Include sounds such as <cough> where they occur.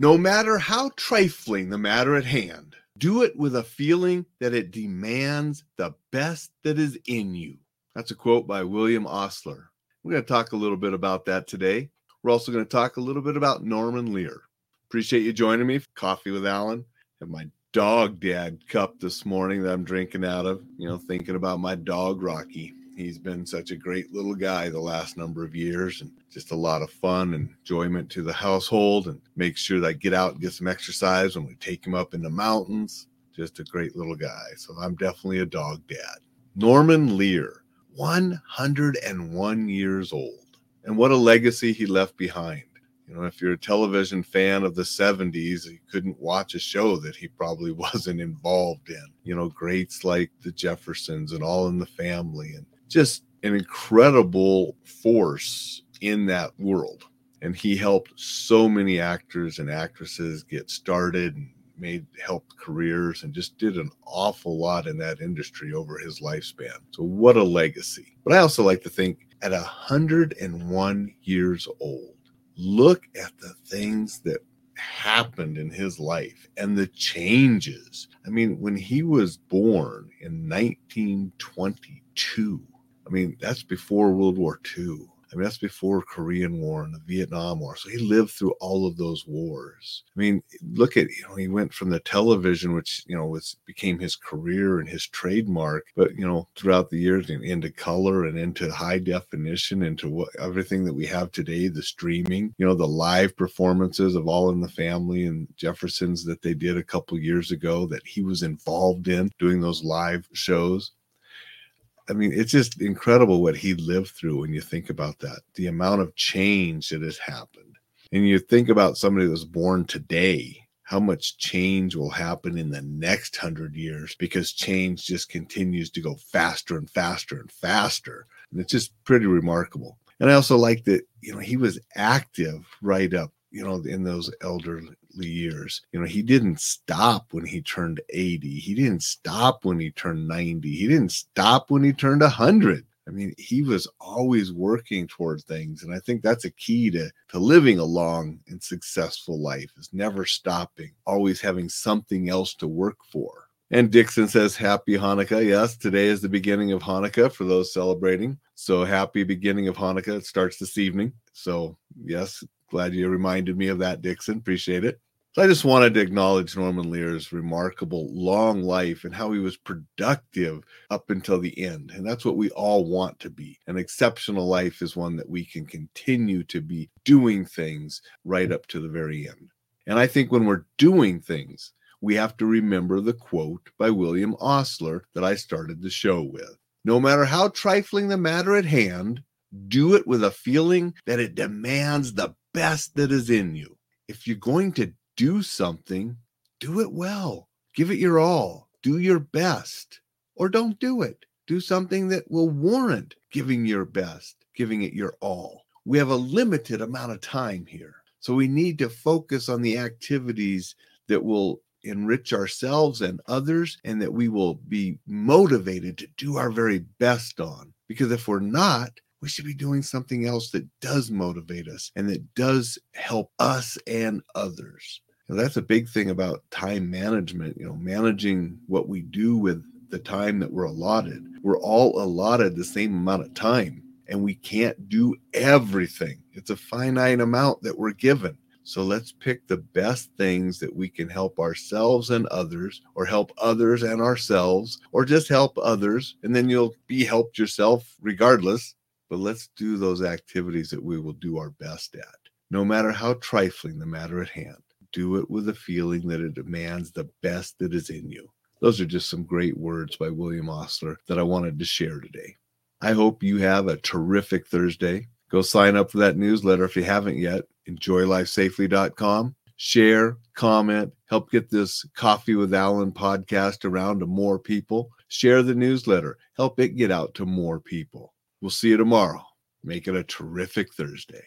No matter how trifling the matter at hand, do it with a feeling that it demands the best that is in you. That's a quote by William Osler. We're going to talk a little bit about that today. We're also going to talk a little bit about Norman Lear. Appreciate you joining me. Coffee with Alain. Have my dog dad cup this morning that I'm drinking out of, you know, thinking about my dog Rocky. He's been such a great little guy the last number of years and just a lot of fun and enjoyment to the household and make sure that I get out and get some exercise when we take him up in the mountains. Just a great little guy. So I'm definitely a dog dad. Norman Lear, 101 years old. And what a legacy he left behind. You know, if you're a television fan of the 70s, you couldn't watch a show that he probably <laughs> wasn't involved in. You know, greats like the Jeffersons and All in the Family and just an incredible force in that world. And he helped so many actors and actresses get started and made helped careers and just did an awful lot in that industry over his lifespan. So what a legacy. But I also like to think at 101 years old, look at the things that happened in his life and the changes. I mean, when he was born in 1922, I mean, that's before World War II. I mean, that's before Korean War and the Vietnam War. So he lived through all of those wars. I mean, look at you know he went from the television, which you know was became his career and his trademark, but you know throughout the years into color and into high definition, into what everything that we have today, the streaming, you know, the live performances of All in the Family and Jeffersons that they did a couple years ago that he was involved in doing those live shows. I mean, it's just incredible what he lived through when you think about that. The amount of change that has happened. And you think about somebody that was born today, how much change will happen in the next hundred years because change just continues to go faster and faster and faster. And it's just pretty remarkable. And I also like that, you know, he was active right up, you know, in those elderly years. You know, he didn't stop when he turned 80. He didn't stop when he turned 90. He didn't stop when he turned 100. I mean, he was always working toward things. And I think that's a key to, to living a long and successful life is never stopping, always having something else to work for. And Dixon says, Happy Hanukkah. Yes, today is the beginning of Hanukkah for those celebrating. So happy beginning of Hanukkah. It starts this evening. So, yes, glad you reminded me of that, Dixon. Appreciate it. So I just wanted to acknowledge Norman Lear's remarkable long life and how he was productive up until the end. And that's what we all want to be. An exceptional life is one that we can continue to be doing things right up to the very end. And I think when we're doing things, we have to remember the quote by William Osler that I started the show with. No matter how trifling the matter at hand, do it with a feeling that it demands the best that is in you. If you're going to do something, do it well. Give it your all. Do your best. Or don't do it. Do something that will warrant giving your best, giving it your all. We have a limited amount of time here. So we need to focus on the activities that will enrich ourselves and others and that we will be motivated to do our very best on. Because if we're not, we should be doing something else that does motivate us and that does help us and others. You know, that's a big thing about time management, you know, managing what we do with the time that we're allotted. We're all allotted the same amount of time and we can't do everything. It's a finite amount that we're given. So let's pick the best things that we can help ourselves and others, or help others and ourselves, or just help others. And then you'll be helped yourself regardless. But let's do those activities that we will do our best at, no matter how trifling the matter at hand do it with a feeling that it demands the best that is in you. Those are just some great words by William Osler that I wanted to share today. I hope you have a terrific Thursday. Go sign up for that newsletter if you haven't yet. EnjoyLifeSafely.com. Share, comment, help get this Coffee with Alain podcast around to more people. Share the newsletter, help it get out to more people. We'll see you tomorrow. Make it a terrific Thursday.